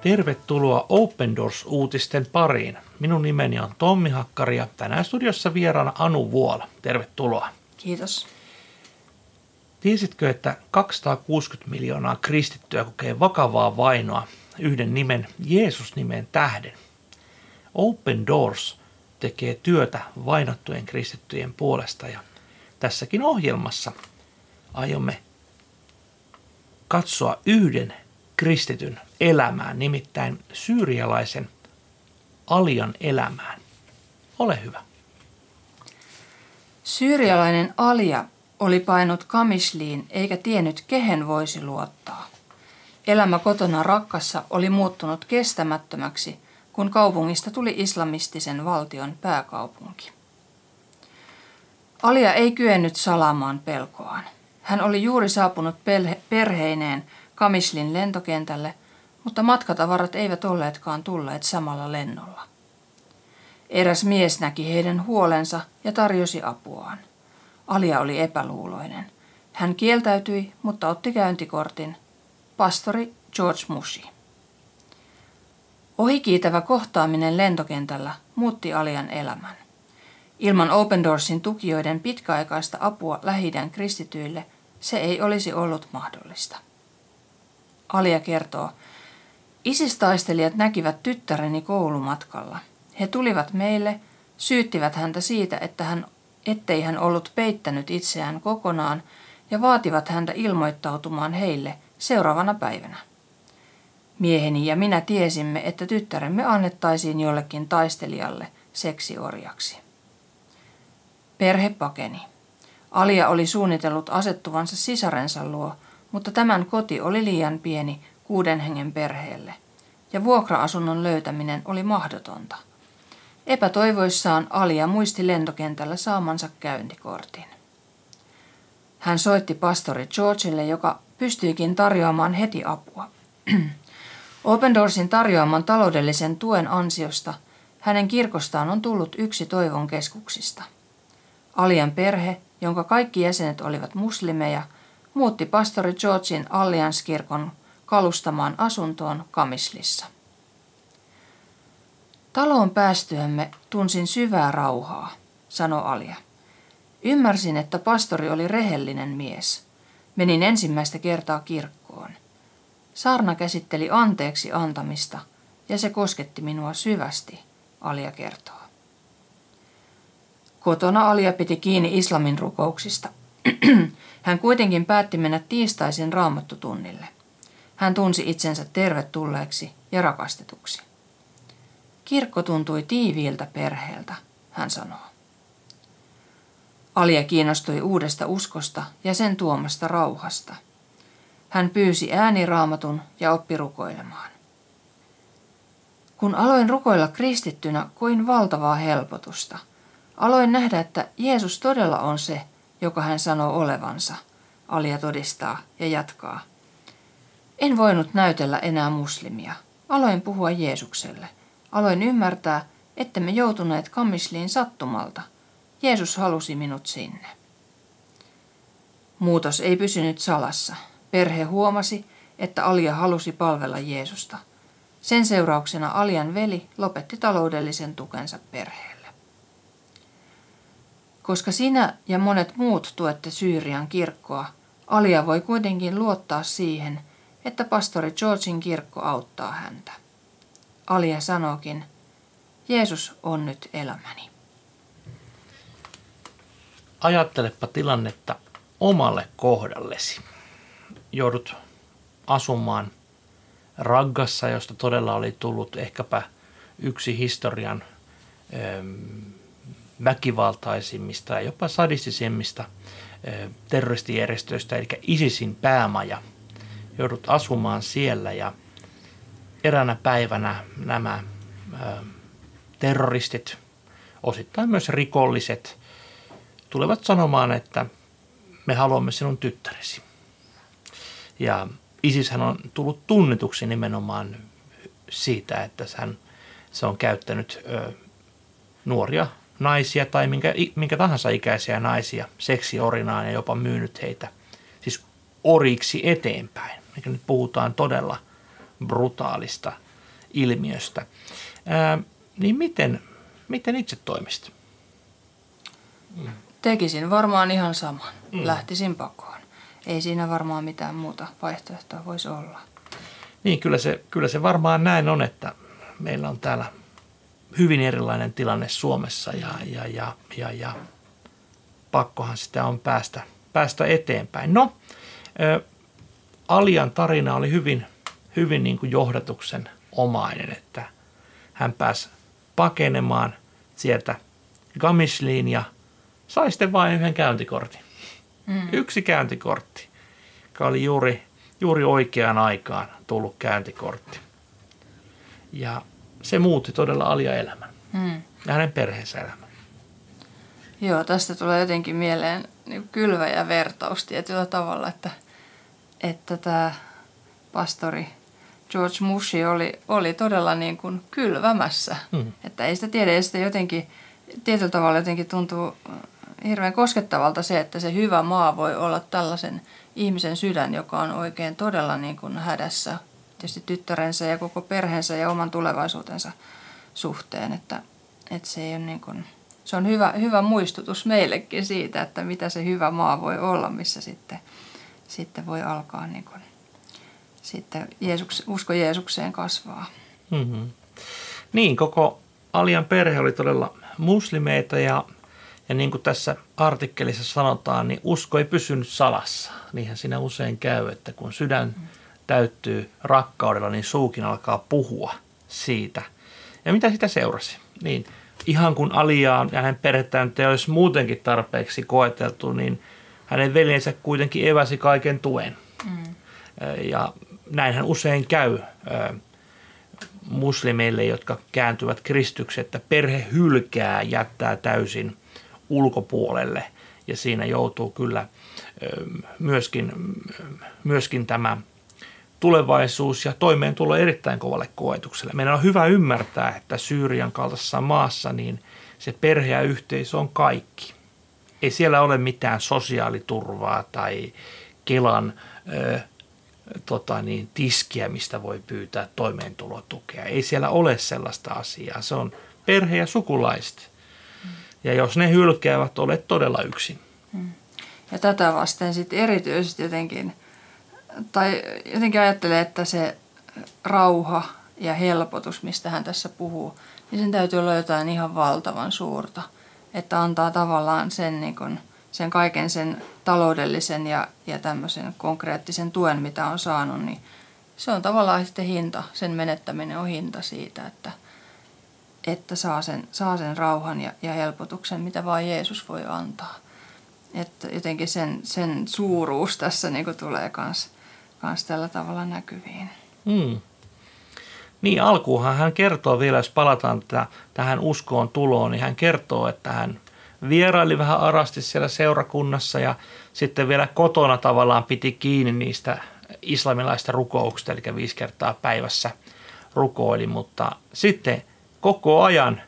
Tervetuloa Open Doors-uutisten pariin. Minun nimeni on Tommi Hakkari ja tänään studiossa vieraana Anu Vuola. Tervetuloa. Kiitos. Tiesitkö, että 260 miljoonaa kristittyä kokee vakavaa vainoa yhden nimen, Jeesus-nimen tähden? Open Doors tekee työtä vainottujen kristittyjen puolesta ja tässäkin ohjelmassa aiomme katsoa yhden kristityn elämään, nimittäin syyrialaisen Alian elämään. Ole hyvä. Syyrialainen Alia oli painut kamisliin eikä tiennyt kehen voisi luottaa. Elämä kotona rakkassa oli muuttunut kestämättömäksi, kun kaupungista tuli islamistisen valtion pääkaupunki. Alia ei kyennyt salaamaan pelkoaan. Hän oli juuri saapunut perheineen Kamislin lentokentälle, mutta matkatavarat eivät olleetkaan tulleet samalla lennolla. Eräs mies näki heidän huolensa ja tarjosi apuaan. Alia oli epäluuloinen. Hän kieltäytyi, mutta otti käyntikortin. Pastori George Mushi. Ohikiitävä kohtaaminen lentokentällä muutti Alian elämän. Ilman Open Doorsin tukijoiden pitkäaikaista apua lähidän kristityille se ei olisi ollut mahdollista. Alia kertoo, Isistaistelijat näkivät tyttäreni koulumatkalla. He tulivat meille, syyttivät häntä siitä, että hän, ettei hän ollut peittänyt itseään kokonaan ja vaativat häntä ilmoittautumaan heille seuraavana päivänä. Mieheni ja minä tiesimme, että tyttäremme annettaisiin jollekin taistelijalle seksiorjaksi. Perhe pakeni. Alia oli suunnitellut asettuvansa sisarensa luo, mutta tämän koti oli liian pieni kuuden hengen perheelle, ja vuokra-asunnon löytäminen oli mahdotonta. Epätoivoissaan Alia muisti lentokentällä saamansa käyntikortin. Hän soitti pastori Georgelle, joka pystyikin tarjoamaan heti apua. Open Doorsin tarjoaman taloudellisen tuen ansiosta hänen kirkostaan on tullut yksi toivon keskuksista. Alian perhe, jonka kaikki jäsenet olivat muslimeja, muutti pastori Georgin Allianskirkon kalustamaan asuntoon Kamislissa. Taloon päästyämme tunsin syvää rauhaa, sanoi Alia. Ymmärsin, että pastori oli rehellinen mies. Menin ensimmäistä kertaa kirkkoon. Saarna käsitteli anteeksi antamista ja se kosketti minua syvästi, Alia kertoo. Kotona Alia piti kiinni islamin rukouksista. Hän kuitenkin päätti mennä tiistaisin raamattutunnille. Hän tunsi itsensä tervetulleeksi ja rakastetuksi. Kirkko tuntui tiiviiltä perheeltä, hän sanoo. Alia kiinnostui uudesta uskosta ja sen tuomasta rauhasta. Hän pyysi ääniraamatun ja oppi rukoilemaan. Kun aloin rukoilla kristittynä, koin valtavaa helpotusta. Aloin nähdä, että Jeesus todella on se, joka hän sanoo olevansa. Alia todistaa ja jatkaa. En voinut näytellä enää muslimia. Aloin puhua Jeesukselle. Aloin ymmärtää, että me joutuneet kammisliin sattumalta. Jeesus halusi minut sinne. Muutos ei pysynyt salassa. Perhe huomasi, että Alia halusi palvella Jeesusta. Sen seurauksena Alian veli lopetti taloudellisen tukensa perheelle. Koska sinä ja monet muut tuette Syyrian kirkkoa, Alia voi kuitenkin luottaa siihen, että pastori Georgin kirkko auttaa häntä. Alia sanookin, Jeesus on nyt elämäni. Ajattelepa tilannetta omalle kohdallesi. Joudut asumaan raggassa, josta todella oli tullut ehkäpä yksi historian väkivaltaisimmista ja jopa sadistisemmista terroristijärjestöistä, eli ISISin päämaja. Joudut asumaan siellä ja eräänä päivänä nämä terroristit, osittain myös rikolliset, tulevat sanomaan, että me haluamme sinun tyttäresi. Ja ISIShän on tullut tunnetuksi nimenomaan siitä, että hän, se on käyttänyt ö, nuoria naisia tai minkä, minkä tahansa ikäisiä naisia seksiorinaan ja jopa myynyt heitä siis oriksi eteenpäin. Mikä nyt puhutaan todella brutaalista ilmiöstä. Ää, niin miten, miten itse toimisit? Tekisin varmaan ihan saman. Mm. Lähtisin pakoon. Ei siinä varmaan mitään muuta vaihtoehtoa voisi olla. Niin, kyllä se, kyllä se varmaan näin on, että meillä on täällä hyvin erilainen tilanne Suomessa ja, ja, ja, ja, ja pakkohan sitä on päästä, päästä eteenpäin. No, ä, Alian tarina oli hyvin, hyvin niin kuin johdatuksen omainen, että hän pääsi pakenemaan sieltä Gamishliin ja sai sitten vain yhden käyntikortin. Mm. Yksi käyntikortti, joka oli juuri, juuri oikeaan aikaan tullut käyntikortti. Ja se muutti todella Alia elämän mm. ja hänen perheensä elämän. Joo, tästä tulee jotenkin mieleen niin kylvä ja vertaus tietyllä tavalla, että, että tämä pastori George Mushi oli, oli todella niin kuin kylvämässä. Mm. Että ei sitä tiedä, ei sitä jotenkin, tietyllä tavalla jotenkin tuntuu hirveän koskettavalta se, että se hyvä maa voi olla tällaisen ihmisen sydän, joka on oikein todella niin kuin hädässä tietysti tyttärensä ja koko perheensä ja oman tulevaisuutensa suhteen. Että, että se, ei ole niin kuin, se on hyvä, hyvä muistutus meillekin siitä, että mitä se hyvä maa voi olla, missä sitten, sitten voi alkaa niin kuin, sitten Jeesuks, usko Jeesukseen kasvaa. Mm-hmm. Niin, koko Alian perhe oli todella muslimeita ja ja niin kuin tässä artikkelissa sanotaan, niin usko ei pysynyt salassa. Niinhän siinä usein käy, että kun sydän täyttyy rakkaudella, niin suukin alkaa puhua siitä. Ja mitä sitä seurasi? Niin ihan kun Aliaan ja hänen perhettään ei olisi muutenkin tarpeeksi koeteltu, niin hänen veljensä kuitenkin eväsi kaiken tuen. Mm. Ja näinhän usein käy muslimeille, jotka kääntyvät kristyksi, että perhe hylkää, jättää täysin – ulkopuolelle ja siinä joutuu kyllä myöskin, myöskin tämä tulevaisuus ja toimeentulo erittäin kovalle koetukselle. Meidän on hyvä ymmärtää, että Syyrian kaltaisessa maassa niin se perhe ja yhteisö on kaikki. Ei siellä ole mitään sosiaaliturvaa tai Kelan ö, tota niin, tiskiä, mistä voi pyytää toimeentulotukea. Ei siellä ole sellaista asiaa. Se on perhe ja sukulaiset. Ja jos ne hylkäävät, olet todella yksin. Hmm. Ja tätä vasten sitten erityisesti jotenkin, tai jotenkin ajattelee, että se rauha ja helpotus, mistä hän tässä puhuu, niin sen täytyy olla jotain ihan valtavan suurta. Että antaa tavallaan sen, niin kun, sen kaiken sen taloudellisen ja, ja tämmöisen konkreettisen tuen, mitä on saanut, niin se on tavallaan sitten hinta, sen menettäminen on hinta siitä, että – että saa sen, saa sen rauhan ja, ja helpotuksen, mitä vain Jeesus voi antaa. Että jotenkin sen, sen suuruus tässä niin tulee kans, kans tällä tavalla näkyviin. Hmm. Niin, alkuunhan hän kertoo vielä, jos palataan tätä, tähän uskoon tuloon, niin hän kertoo, että hän vieraili vähän arasti siellä seurakunnassa ja sitten vielä kotona tavallaan piti kiinni niistä islamilaista rukouksista, eli viisi kertaa päivässä rukoili, mutta sitten – koko ajan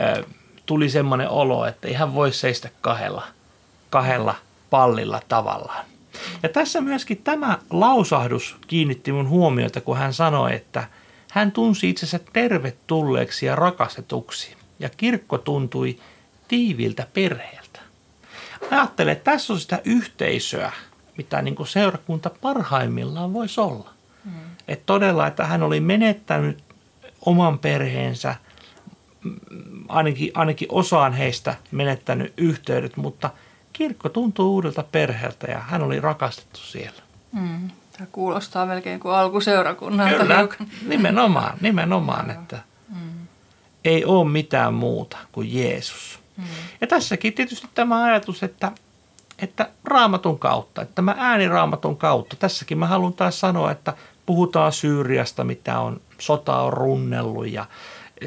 ö, tuli semmoinen olo, että ihan voi seistä kahdella, kahdella pallilla tavallaan. Ja tässä myöskin tämä lausahdus kiinnitti mun huomiota, kun hän sanoi, että hän tunsi itsensä tervetulleeksi ja rakastetuksi. Ja kirkko tuntui tiiviltä perheeltä. Ajattelen, että tässä on sitä yhteisöä, mitä niin kuin seurakunta parhaimmillaan voisi olla. Mm. Että todella, että hän oli menettänyt oman perheensä – ainakin, ainakin osaan heistä menettänyt yhteydet, mutta kirkko tuntuu uudelta perheeltä ja hän oli rakastettu siellä. Mm. Tämä kuulostaa melkein kuin alkuseurakunnalta. Kyllä, nimenomaan, nimenomaan että mm. ei ole mitään muuta kuin Jeesus. Mm. Ja tässäkin tietysti tämä ajatus, että, että raamatun kautta, että tämä ääni raamatun kautta, tässäkin mä haluan taas sanoa, että puhutaan Syyriasta, mitä on, sota on runnellut ja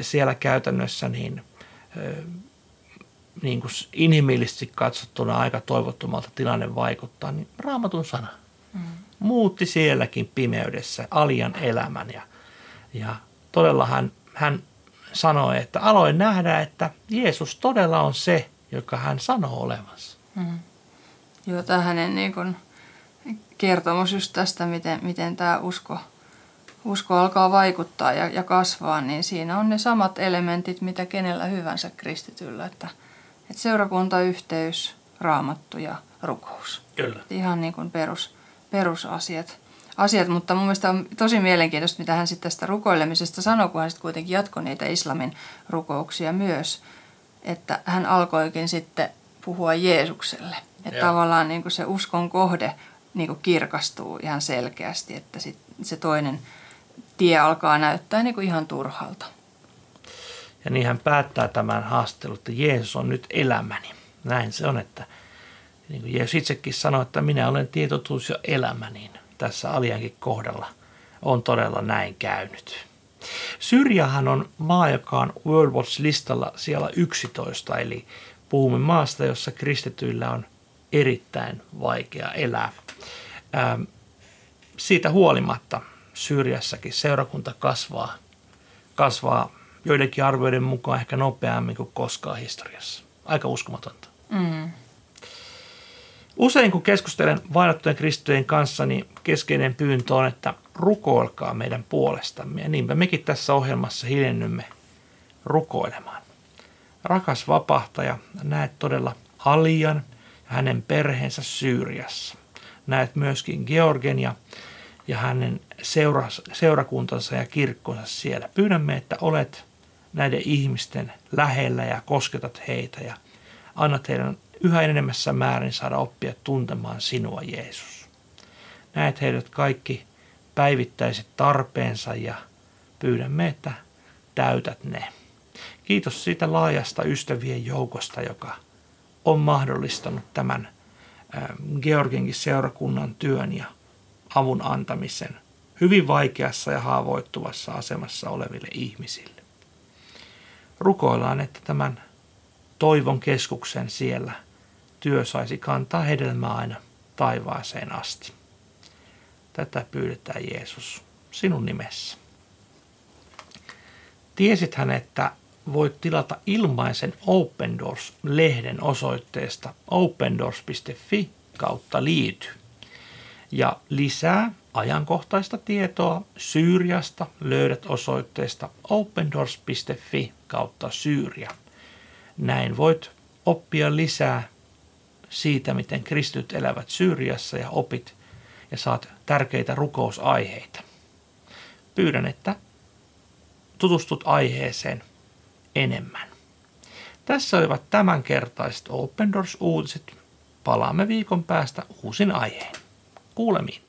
siellä käytännössä niin, niin kuin inhimillisesti katsottuna aika toivottomalta tilanne vaikuttaa, niin raamatun sana mm. muutti sielläkin pimeydessä Alian elämän ja, ja todella hän, hän sanoi, että aloin nähdä, että Jeesus todella on se, joka hän sanoo olevansa. Mm. Joo, tämä hänen niin kuin kertomus just tästä, miten, miten tämä usko – usko alkaa vaikuttaa ja, ja kasvaa, niin siinä on ne samat elementit, mitä kenellä hyvänsä kristityllä. Että, että seurakuntayhteys, raamattu ja rukous. Kyllä. Ihan niin kuin perus, perusasiat. Asiat, mutta mun mielestä on tosi mielenkiintoista, mitä hän sitten tästä rukoilemisesta sanoi, kun hän sitten kuitenkin jatkoi niitä islamin rukouksia myös. Että hän alkoikin sitten puhua Jeesukselle. Että tavallaan niin kuin se uskon kohde niin kuin kirkastuu ihan selkeästi, että sit se toinen tie alkaa näyttää niin kuin ihan turhalta. Ja niin hän päättää tämän haastelun, että Jeesus on nyt elämäni. Näin se on, että niin kuin Jeesus itsekin sanoi, että minä olen tietotuus jo elämäni. Tässä Aliankin kohdalla on todella näin käynyt. Syrjahan on maa, joka on World Watch-listalla siellä 11, eli puhumme maasta, jossa kristityillä on erittäin vaikea elää. Ähm, siitä huolimatta Syyriassakin seurakunta kasvaa, kasvaa joidenkin arvioiden mukaan ehkä nopeammin kuin koskaan historiassa. Aika uskomatonta. Mm. Usein kun keskustelen vainottujen kristyjen kanssa, niin keskeinen pyyntö on, että rukoilkaa meidän puolestamme. Ja niinpä mekin tässä ohjelmassa hiljennymme rukoilemaan. Rakas vapahtaja, näet todella Alian ja hänen perheensä Syyriassa. Näet myöskin Georgen ja, ja hänen seura, seurakuntansa ja kirkkonsa siellä. Pyydämme, että olet näiden ihmisten lähellä ja kosketat heitä ja annat heidän yhä enemmässä määrin saada oppia tuntemaan sinua, Jeesus. Näet heidät kaikki päivittäiset tarpeensa ja pyydämme, että täytät ne. Kiitos siitä laajasta ystävien joukosta, joka on mahdollistanut tämän Georginkin seurakunnan työn ja avun antamisen hyvin vaikeassa ja haavoittuvassa asemassa oleville ihmisille. Rukoillaan, että tämän toivon keskuksen siellä työ saisi kantaa hedelmää aina taivaaseen asti. Tätä pyydetään Jeesus sinun nimessä. Tiesithän, että voit tilata ilmaisen Open Doors-lehden osoitteesta opendoors.fi kautta liity. Ja lisää ajankohtaista tietoa Syyriasta löydät osoitteesta opendoors.fi kautta Syyria. Näin voit oppia lisää siitä, miten kristyt elävät Syyriassa ja opit ja saat tärkeitä rukousaiheita. Pyydän, että tutustut aiheeseen enemmän. Tässä olivat tämänkertaiset Open Doors-uutiset. Palaamme viikon päästä uusin aiheen. Kuulemiin.